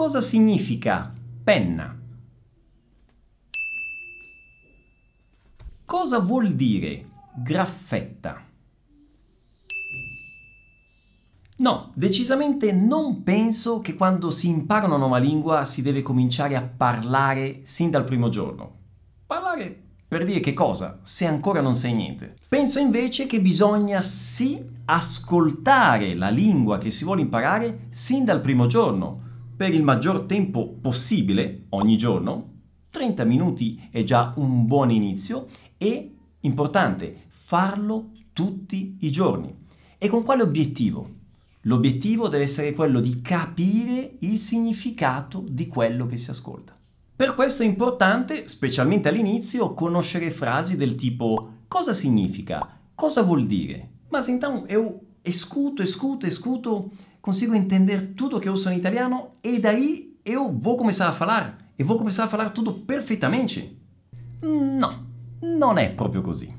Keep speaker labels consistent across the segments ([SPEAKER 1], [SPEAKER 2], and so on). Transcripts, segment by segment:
[SPEAKER 1] Cosa significa penna? Cosa vuol dire graffetta? No, decisamente non penso che quando si impara una nuova lingua si deve cominciare a parlare sin dal primo giorno. Parlare per dire che cosa, se ancora non sai niente. Penso invece che bisogna sì ascoltare la lingua che si vuole imparare sin dal primo giorno, per il maggior tempo possibile, ogni giorno. 30 minuti è già un buon inizio e, importante, farlo tutti i giorni. E con quale obiettivo? L'obiettivo deve essere quello di capire il significato di quello che si ascolta. Per questo è importante, specialmente all'inizio, conoscere frasi del tipo cosa significa, cosa vuol dire. Mas então eu escuto, escuto, escuto, consigo entender tudo que eu em italiano e daí eu vou começar a falar e vou começar a falar tudo perfeitamente? No, non è proprio così.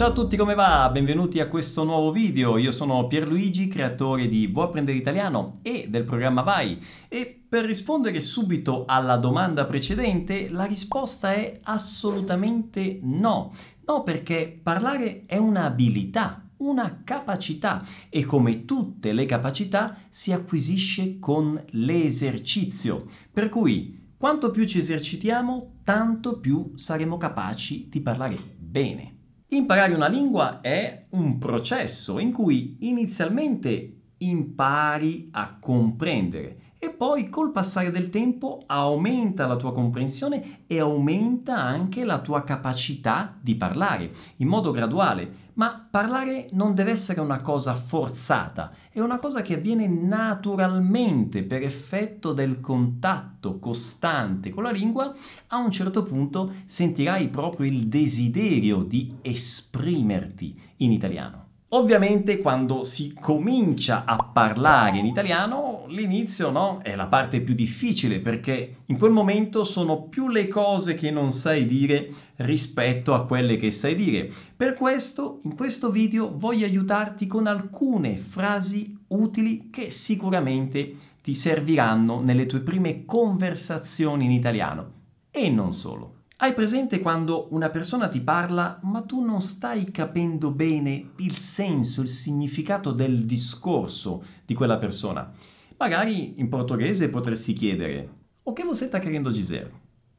[SPEAKER 1] Ciao a tutti, come va? Benvenuti a questo nuovo video. Io sono Pierluigi, creatore di Vuoi apprendere italiano e del programma Vai. E per rispondere subito alla domanda precedente, la risposta è assolutamente no. No, perché parlare è un'abilità, una capacità e come tutte le capacità si acquisisce con l'esercizio. Per cui quanto più ci esercitiamo, tanto più saremo capaci di parlare bene. Imparare una lingua è un processo in cui inizialmente impari a comprendere e poi col passare del tempo aumenta la tua comprensione e aumenta anche la tua capacità di parlare in modo graduale ma parlare non deve essere una cosa forzata, è una cosa che avviene naturalmente per effetto del contatto costante con la lingua. A un certo punto sentirai proprio il desiderio di esprimerti in italiano. Ovviamente quando si comincia a parlare in italiano, l'inizio no, è la parte più difficile perché in quel momento sono più le cose che non sai dire rispetto a quelle che sai dire. Per questo in questo video voglio aiutarti con alcune frasi utili che sicuramente ti serviranno nelle tue prime conversazioni in italiano e non solo. Hai presente quando una persona ti parla ma tu non stai capendo bene il senso, il significato del discorso di quella persona? Magari in portoghese potresti chiedere O che você está querendo dizer?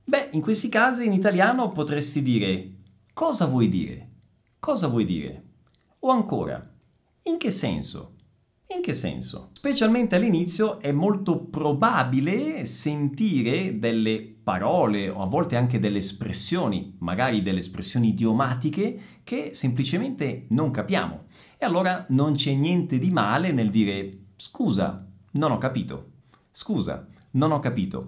[SPEAKER 1] Beh, in questi casi in italiano potresti dire Cosa vuoi dire? Cosa vuoi dire? O ancora In che senso? In che senso? Specialmente all'inizio è molto probabile sentire delle parole o a volte anche delle espressioni, magari delle espressioni idiomatiche, che semplicemente non capiamo. E allora non c'è niente di male nel dire scusa, non ho capito. Scusa, non ho capito.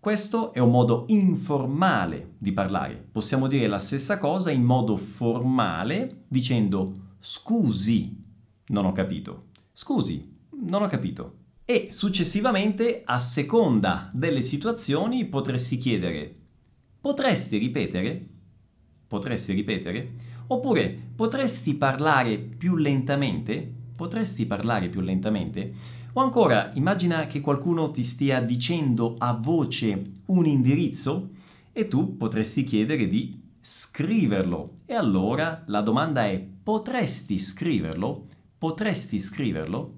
[SPEAKER 1] Questo è un modo informale di parlare. Possiamo dire la stessa cosa in modo formale dicendo scusi, non ho capito. Scusi, non ho capito. E successivamente, a seconda delle situazioni, potresti chiedere potresti ripetere? Potresti ripetere? Oppure potresti parlare più lentamente? Potresti parlare più lentamente? O ancora, immagina che qualcuno ti stia dicendo a voce un indirizzo e tu potresti chiedere di scriverlo. E allora la domanda è potresti scriverlo? Potresti scriverlo?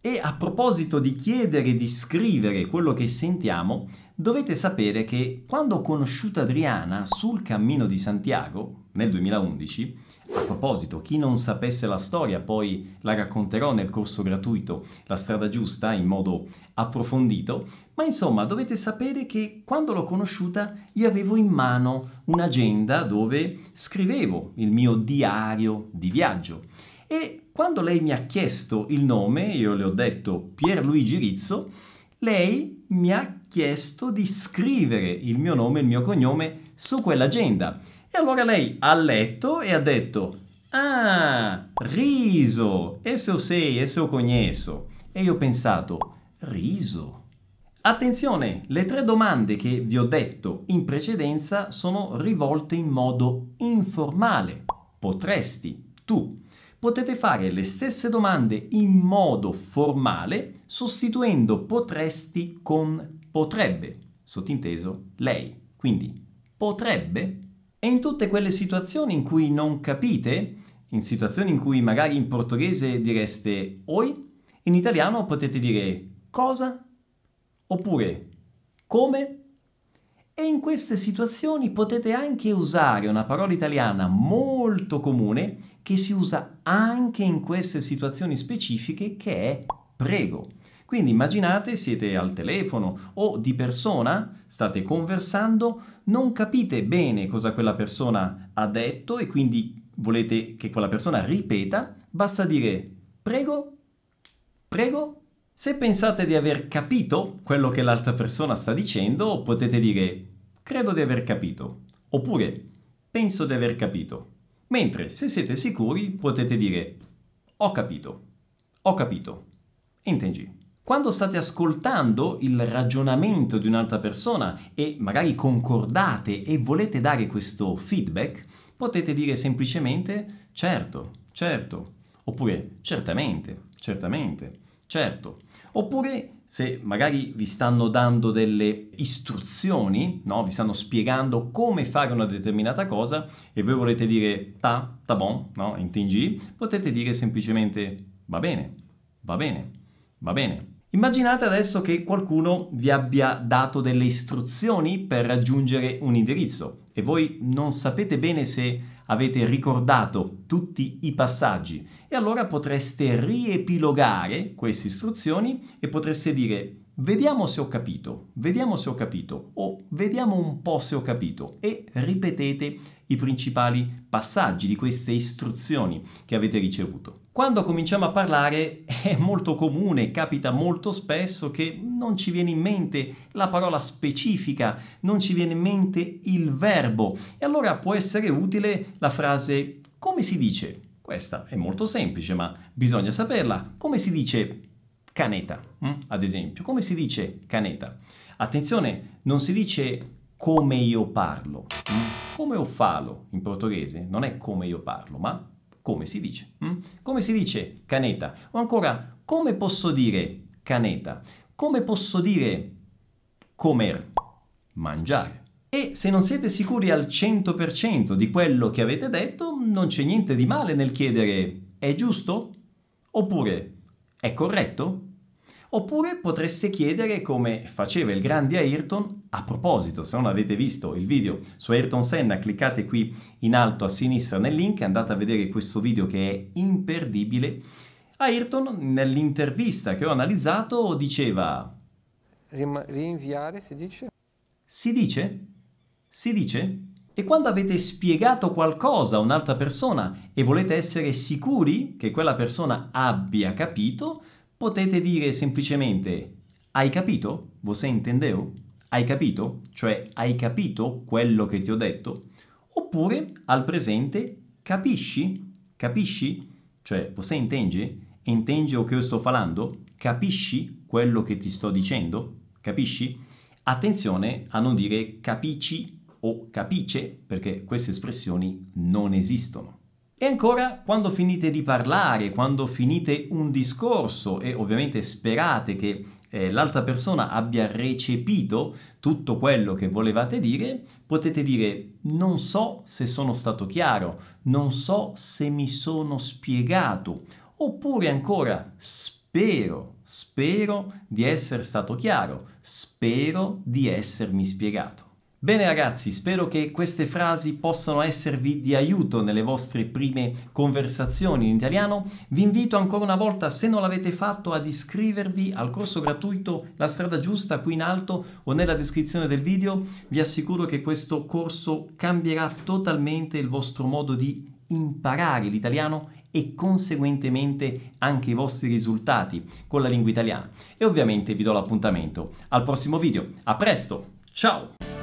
[SPEAKER 1] E a proposito di chiedere di scrivere quello che sentiamo, dovete sapere che quando ho conosciuto Adriana sul cammino di Santiago nel 2011, a proposito, chi non sapesse la storia, poi la racconterò nel corso gratuito La strada giusta in modo approfondito, ma insomma dovete sapere che quando l'ho conosciuta io avevo in mano un'agenda dove scrivevo il mio diario di viaggio e quando lei mi ha chiesto il nome, io le ho detto Pierluigi Rizzo, lei mi ha chiesto di scrivere il mio nome e il mio cognome su quell'agenda. E allora lei ha letto e ha detto Ah, riso, esse eu sei, esse eu conheço. E io ho pensato, riso? Attenzione, le tre domande che vi ho detto in precedenza sono rivolte in modo informale. Potresti, tu. Potete fare le stesse domande in modo formale sostituendo potresti con potrebbe, sottinteso lei. Quindi potrebbe? E in tutte quelle situazioni in cui non capite, in situazioni in cui magari in portoghese direste oi, in italiano potete dire cosa oppure come e in queste situazioni potete anche usare una parola italiana molto comune che si usa anche in queste situazioni specifiche che è prego. Quindi immaginate siete al telefono o di persona, state conversando, non capite bene cosa quella persona ha detto e quindi volete che quella persona ripeta, basta dire prego, prego se pensate di aver capito quello che l'altra persona sta dicendo, potete dire credo di aver capito oppure penso di aver capito. Mentre se siete sicuri potete dire ho capito, ho capito, intendi. Quando state ascoltando il ragionamento di un'altra persona e magari concordate e volete dare questo feedback, potete dire semplicemente certo, certo, oppure certamente, certamente, certo. Oppure se magari vi stanno dando delle istruzioni, no? vi stanno spiegando come fare una determinata cosa e voi volete dire ta, ta bon, no? intendi, potete dire semplicemente va bene, va bene, va bene. Immaginate adesso che qualcuno vi abbia dato delle istruzioni per raggiungere un indirizzo e voi non sapete bene se avete ricordato tutti i passaggi. E allora potreste riepilogare queste istruzioni e potreste dire vediamo se ho capito, vediamo se ho capito o vediamo un po' se ho capito e ripetete i principali passaggi di queste istruzioni che avete ricevuto. Quando cominciamo a parlare è molto comune, capita molto spesso che non ci viene in mente la parola specifica, non ci viene in mente il verbo e allora può essere utile la frase come si dice? Questa è molto semplice ma bisogna saperla. Come si dice caneta, hm? ad esempio? Come si dice caneta? Attenzione, non si dice come io parlo, hm? come o falo in portoghese, non è come io parlo, ma come si dice? Hm? Come si dice caneta? O ancora, come posso dire caneta? Come posso dire comer? Mangiare. E se non siete sicuri al 100% di quello che avete detto, non c'è niente di male nel chiedere è giusto? Oppure è corretto? Oppure potreste chiedere come faceva il grande Ayrton, a proposito, se non avete visto il video su Ayrton Senna, cliccate qui in alto a sinistra nel link, andate a vedere questo video che è imperdibile. Ayrton nell'intervista che ho analizzato diceva...
[SPEAKER 2] Rinviare si dice?
[SPEAKER 1] Si dice? Si dice? E quando avete spiegato qualcosa a un'altra persona e volete essere sicuri che quella persona abbia capito, potete dire semplicemente hai capito? Você entendeu? Hai capito? Cioè hai capito quello che ti ho detto? Oppure al presente capisci? Capisci? Cioè você entende? Entende o che io sto parlando? Capisci quello che ti sto dicendo? Capisci? Attenzione a non dire capisci o capice perché queste espressioni non esistono. E ancora, quando finite di parlare, quando finite un discorso e ovviamente sperate che eh, l'altra persona abbia recepito tutto quello che volevate dire, potete dire non so se sono stato chiaro, non so se mi sono spiegato, oppure ancora spero, spero di essere stato chiaro, spero di essermi spiegato. Bene ragazzi, spero che queste frasi possano esservi di aiuto nelle vostre prime conversazioni in italiano. Vi invito ancora una volta, se non l'avete fatto, ad iscrivervi al corso gratuito La strada giusta qui in alto o nella descrizione del video. Vi assicuro che questo corso cambierà totalmente il vostro modo di imparare l'italiano e conseguentemente anche i vostri risultati con la lingua italiana. E ovviamente vi do l'appuntamento al prossimo video. A presto, ciao!